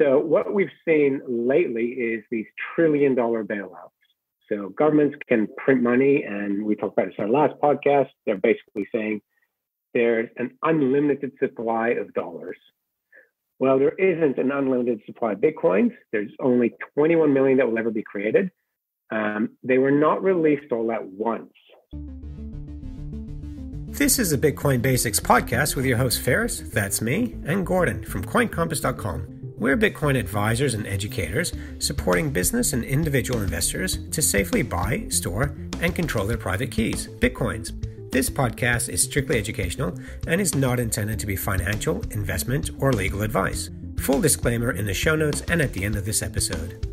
So what we've seen lately is these trillion dollar bailouts. So governments can print money, and we talked about this in our last podcast. They're basically saying there's an unlimited supply of dollars. Well, there isn't an unlimited supply of bitcoins. There's only 21 million that will ever be created. Um, they were not released all at once. This is a Bitcoin Basics podcast with your host Ferris, that's me, and Gordon from CoinCompass.com. We're Bitcoin advisors and educators supporting business and individual investors to safely buy, store, and control their private keys, Bitcoins. This podcast is strictly educational and is not intended to be financial, investment, or legal advice. Full disclaimer in the show notes and at the end of this episode.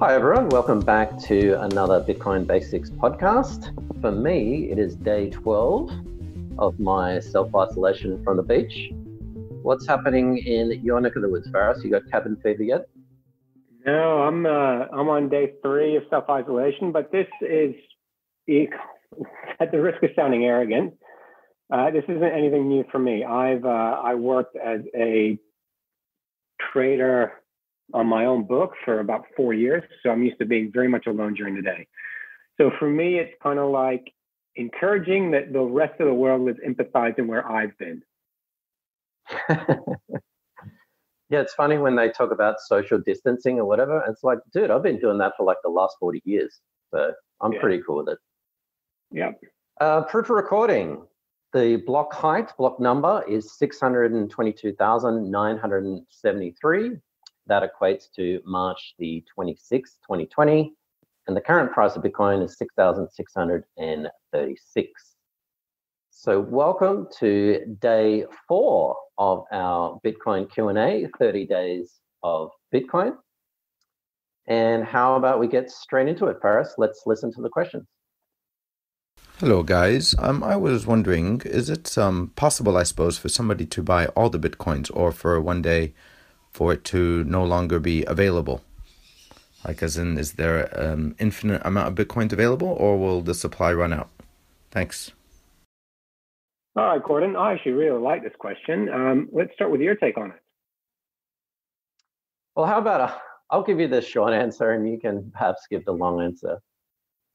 Hi, everyone. Welcome back to another Bitcoin Basics podcast. For me, it is day 12 of my self isolation from the beach. What's happening in your neck of the woods, Faris? You got cabin fever yet? No, I'm uh, I'm on day three of self isolation, but this is at the risk of sounding arrogant. Uh, this isn't anything new for me. I've uh, I worked as a trader on my own book for about four years, so I'm used to being very much alone during the day. So for me, it's kind of like encouraging that the rest of the world is empathizing where I've been. yeah, it's funny when they talk about social distancing or whatever. It's like, dude, I've been doing that for like the last 40 years. So I'm yeah. pretty cool with it. Yeah. Uh, proof of recording. The block height, block number is 622,973. That equates to March the 26th, 2020. And the current price of Bitcoin is 6,636. So welcome to day four of our Bitcoin Q&A, 30 days of Bitcoin. And how about we get straight into it, Ferris? Let's listen to the questions. Hello, guys. Um, I was wondering, is it um, possible, I suppose, for somebody to buy all the Bitcoins or for one day for it to no longer be available? Like, as in, is there um infinite amount of Bitcoins available or will the supply run out? Thanks. All right, Gordon. I actually really like this question. Um, let's start with your take on it. Well, how about a, I'll give you the short answer and you can perhaps give the long answer.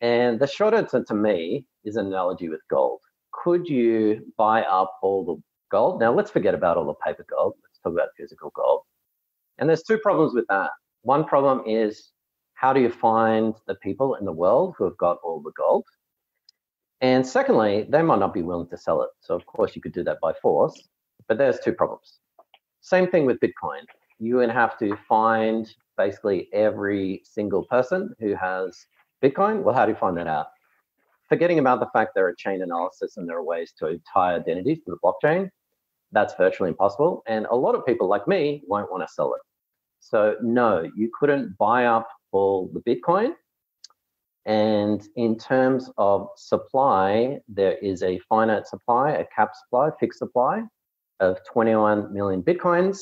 And the short answer to me is an analogy with gold. Could you buy up all the gold? Now, let's forget about all the paper gold. Let's talk about physical gold. And there's two problems with that. One problem is how do you find the people in the world who have got all the gold? And secondly, they might not be willing to sell it. So, of course, you could do that by force, but there's two problems. Same thing with Bitcoin. You would have to find basically every single person who has Bitcoin. Well, how do you find that out? Forgetting about the fact there are chain analysis and there are ways to tie identities to the blockchain, that's virtually impossible. And a lot of people like me won't want to sell it. So, no, you couldn't buy up all the Bitcoin and in terms of supply, there is a finite supply, a cap supply, fixed supply of 21 million Bitcoins.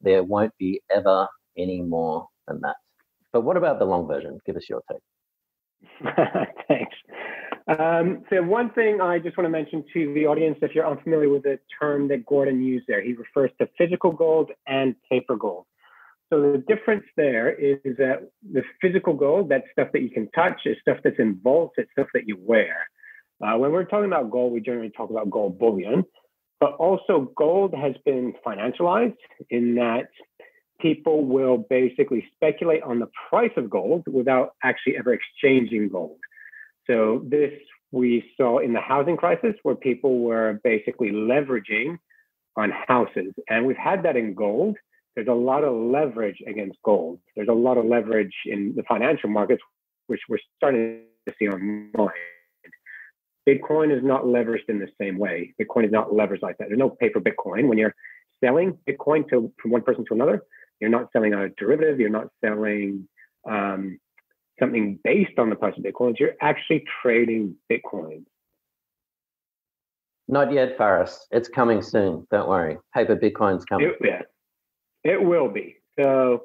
There won't be ever any more than that. But what about the long version? Give us your take. Thanks. Um, so one thing I just want to mention to the audience, if you're unfamiliar with the term that Gordon used there, he refers to physical gold and paper gold. So the difference there is that the physical gold, that's stuff that you can touch, is stuff that's in vaults, it's stuff that you wear. Uh, when we're talking about gold, we generally talk about gold bullion, but also gold has been financialized in that people will basically speculate on the price of gold without actually ever exchanging gold. So this we saw in the housing crisis where people were basically leveraging on houses. And we've had that in gold there's a lot of leverage against gold. There's a lot of leverage in the financial markets, which we're starting to see online. Bitcoin is not leveraged in the same way. Bitcoin is not leveraged like that. There's no paper Bitcoin. When you're selling Bitcoin to from one person to another, you're not selling a derivative. You're not selling um, something based on the price of Bitcoin. You're actually trading Bitcoin. Not yet, Faris. It's coming soon. Don't worry. Paper Bitcoin's coming. Yeah, it will be. So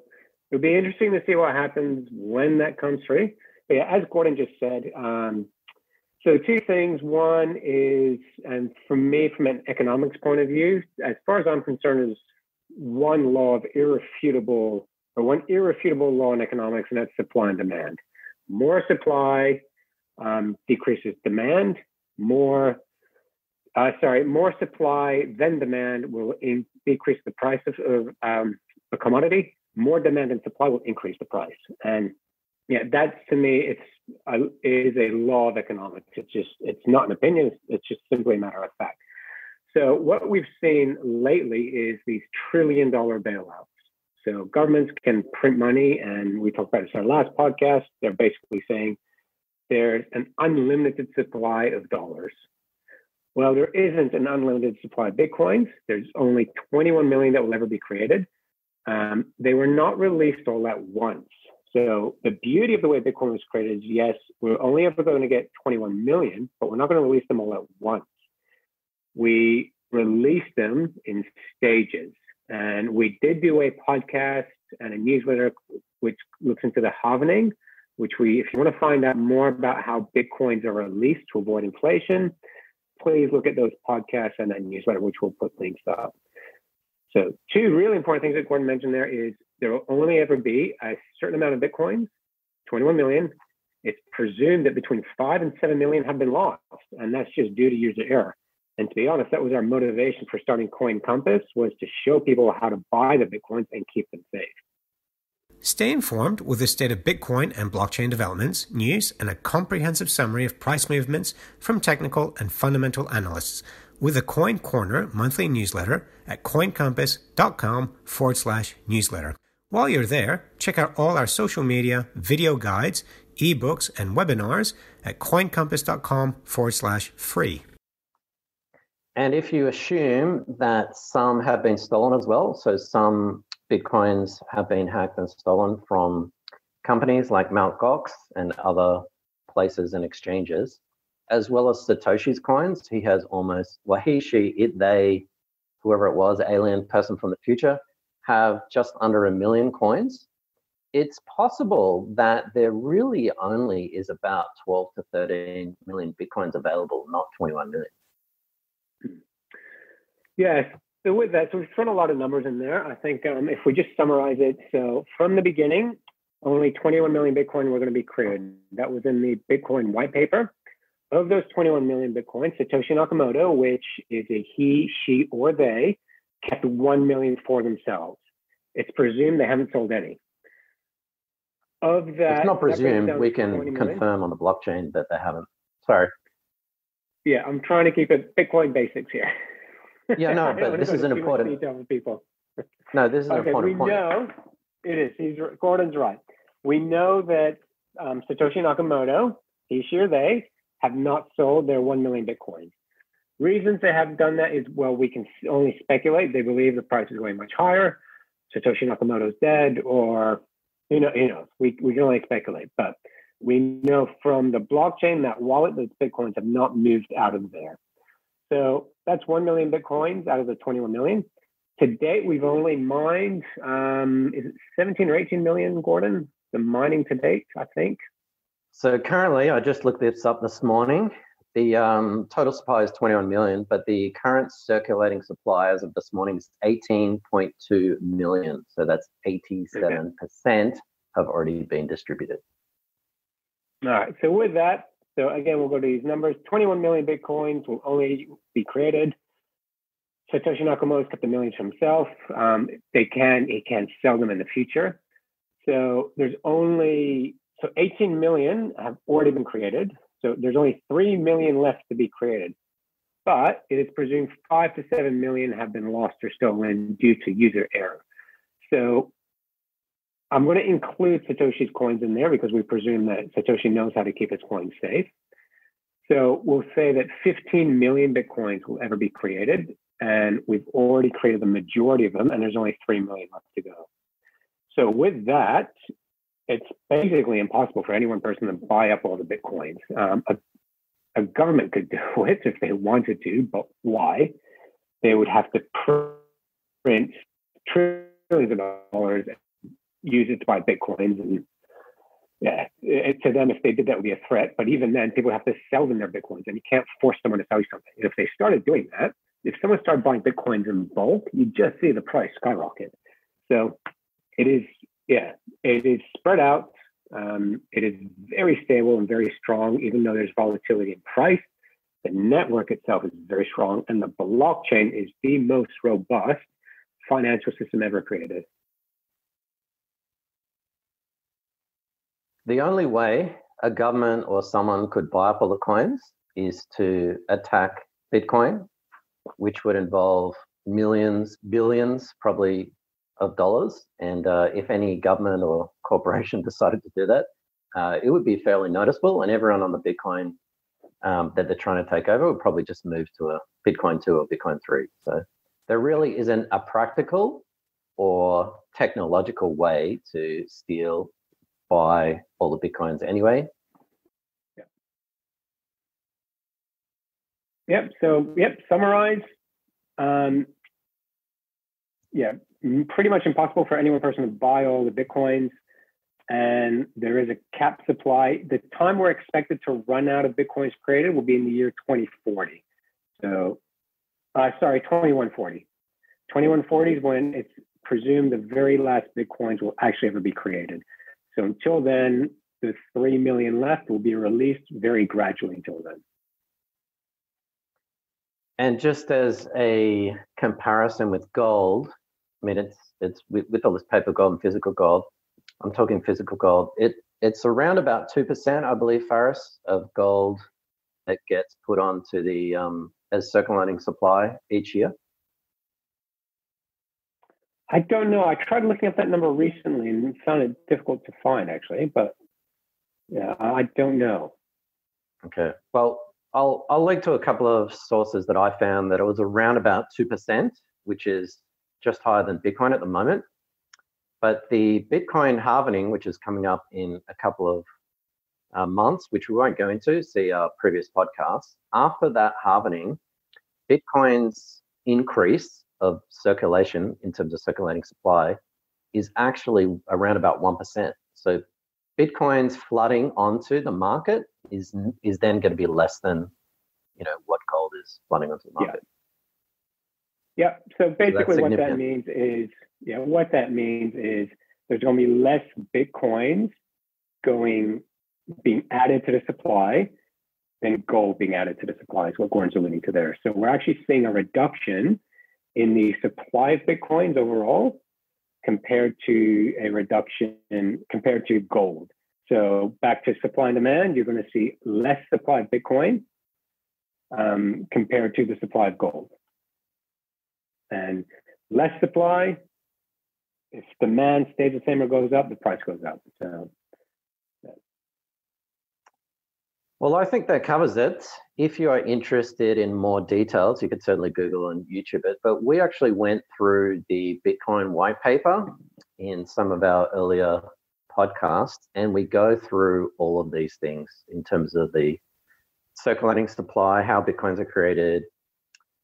it'll be interesting to see what happens when that comes free. But yeah, as Gordon just said, um, so two things. One is, and for me, from an economics point of view, as far as I'm concerned, is one law of irrefutable or one irrefutable law in economics, and that's supply and demand. More supply um, decreases demand. More, uh, sorry, more supply than demand will in- decrease the price of, of um, a commodity. More demand and supply will increase the price. And yeah, that's to me, it's a, it is a law of economics. It's just, it's not an opinion. It's, it's just simply a matter of fact. So what we've seen lately is these trillion dollar bailouts. So governments can print money, and we talked about this in our last podcast. They're basically saying there's an unlimited supply of dollars. Well, there isn't an unlimited supply of bitcoins. There's only 21 million that will ever be created. Um, they were not released all at once. So the beauty of the way Bitcoin was created is yes, we're only ever going to get 21 million, but we're not going to release them all at once. We release them in stages. And we did do a podcast and a newsletter which looks into the halvening, which we, if you want to find out more about how Bitcoins are released to avoid inflation, please look at those podcasts and that newsletter, which we'll put links up. So two really important things that Gordon mentioned there is there will only ever be a certain amount of Bitcoins, 21 million. It's presumed that between five and seven million have been lost, and that's just due to user error. And to be honest, that was our motivation for starting Coin Compass was to show people how to buy the Bitcoins and keep them safe. Stay informed with the state of Bitcoin and blockchain developments, news, and a comprehensive summary of price movements from technical and fundamental analysts with the Coin Corner monthly newsletter at coincompass.com forward slash newsletter. While you're there, check out all our social media, video guides, ebooks, and webinars at coincompass.com forward slash free. And if you assume that some have been stolen as well, so some Bitcoins have been hacked and stolen from companies like Mt. Gox and other places and exchanges, as well as Satoshi's coins. He has almost, well, he, she, it, they, whoever it was, alien person from the future, have just under a million coins. It's possible that there really only is about 12 to 13 million Bitcoins available, not 21 million. Yes. So with that, so we've thrown a lot of numbers in there. I think um, if we just summarize it, so from the beginning, only 21 million Bitcoin were going to be created. That was in the Bitcoin white paper. Of those 21 million Bitcoin, Satoshi Nakamoto, which is a he, she, or they, kept 1 million for themselves. It's presumed they haven't sold any. Of that, it's not presumed. We can confirm on the blockchain that they haven't. Sorry. Yeah, I'm trying to keep it Bitcoin basics here. Yeah, no, but this is an important. People. No, this is an okay, important we point. know it is. He's Gordon's right. We know that um, Satoshi Nakamoto, he, she, or they, have not sold their one million Bitcoin. Reasons they have done that is well, we can only speculate. They believe the price is going much higher. Satoshi Nakamoto's dead, or you know, you know, we we can only speculate. But we know from the blockchain that wallet that Bitcoins have not moved out of there. So that's 1 million Bitcoins out of the 21 million. To date, we've only mined, um, is it 17 or 18 million, Gordon? The mining to date, I think. So currently, I just looked this up this morning. The um, total supply is 21 million, but the current circulating supply as of this morning is 18.2 million. So that's 87% okay. have already been distributed. All right. So with that, so again, we'll go to these numbers. 21 million Bitcoins will only be created. Satoshi Nakamoto's kept the millions for himself. Um, they can, he can sell them in the future. So there's only, so 18 million have already been created. So there's only 3 million left to be created. But it is presumed 5 to 7 million have been lost or stolen due to user error. So I'm going to include Satoshi's coins in there because we presume that Satoshi knows how to keep his coins safe. So we'll say that 15 million Bitcoins will ever be created, and we've already created the majority of them, and there's only 3 million left to go. So with that, it's basically impossible for any one person to buy up all the Bitcoins. Um, a, a government could do it if they wanted to, but why? They would have to print trillions of dollars use it to buy bitcoins and yeah, it, to them, if they did that, would be a threat. But even then, people have to sell them their bitcoins, and you can't force someone to sell you something. And if they started doing that, if someone started buying Bitcoins in bulk, you'd just see the price skyrocket. So it is, yeah, it is spread out. Um, it is very stable and very strong, even though there's volatility in price. The network itself is very strong, and the blockchain is the most robust financial system ever created. The only way a government or someone could buy up all the coins is to attack Bitcoin, which would involve millions, billions, probably of dollars. And uh, if any government or corporation decided to do that, uh, it would be fairly noticeable, and everyone on the Bitcoin um, that they're trying to take over would probably just move to a Bitcoin 2 or Bitcoin 3. So there really isn't a practical or technological way to steal buy all the bitcoins anyway. Yep. Yep. So, yep. Summarize. Um, yeah, pretty much impossible for any one person to buy all the bitcoins, and there is a cap supply. The time we're expected to run out of bitcoins created will be in the year 2040. So, uh, sorry, 2140. 2140 is when it's presumed the very last bitcoins will actually ever be created. So until then, the 3 million left will be released very gradually until then. And just as a comparison with gold, I mean, it's it's with, with all this paper gold and physical gold. I'm talking physical gold. It it's around about two percent, I believe, Faris, of gold that gets put onto the um, as circulating supply each year. I don't know. I tried looking up that number recently and found it difficult to find actually, but yeah, I don't know. Okay. Well, I'll I'll link to a couple of sources that I found that it was around about two percent, which is just higher than Bitcoin at the moment. But the Bitcoin halvening, which is coming up in a couple of uh, months, which we won't go into, see our previous podcast. After that halvening, Bitcoin's increase of circulation in terms of circulating supply is actually around about 1%. So Bitcoin's flooding onto the market is is then going to be less than you know what gold is flooding onto the market. Yeah. yeah. So basically, so what that means is yeah, what that means is there's going to be less Bitcoins going being added to the supply than gold being added to the supply. Is what Gordon's alluding to there. So we're actually seeing a reduction in the supply of Bitcoins overall compared to a reduction compared to gold. So back to supply and demand, you're going to see less supply of Bitcoin um, compared to the supply of gold. And less supply, if demand stays the same or goes up, the price goes up. So Well, I think that covers it. If you are interested in more details, you could certainly Google and YouTube it. But we actually went through the Bitcoin white paper in some of our earlier podcasts, and we go through all of these things in terms of the circulating supply, how Bitcoins are created,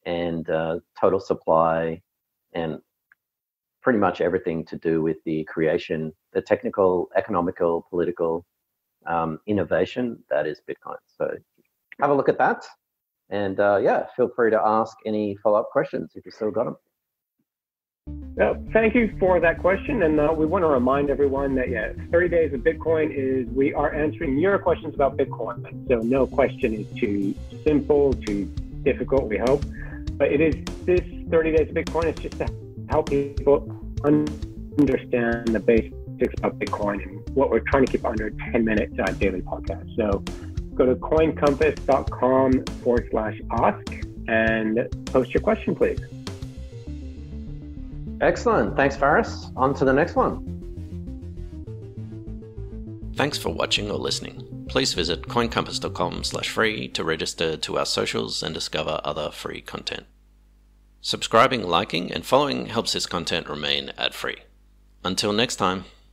and uh, total supply, and pretty much everything to do with the creation, the technical, economical, political, um, innovation that is Bitcoin. So have a look at that. And uh, yeah, feel free to ask any follow up questions if you still got them. Well, thank you for that question. And uh, we want to remind everyone that, yeah, 30 Days of Bitcoin is we are answering your questions about Bitcoin. So no question is too simple, too difficult, we hope. But it is this 30 Days of Bitcoin is just to help people understand the basics about Bitcoin and what we're trying to keep under 10 minute uh, daily podcast. So go to coincompass.com forward slash ask and post your question, please. Excellent. Thanks, Faris. On to the next one. Thanks for watching or listening. Please visit coincompass.com slash free to register to our socials and discover other free content. Subscribing, liking, and following helps this content remain ad free. Until next time.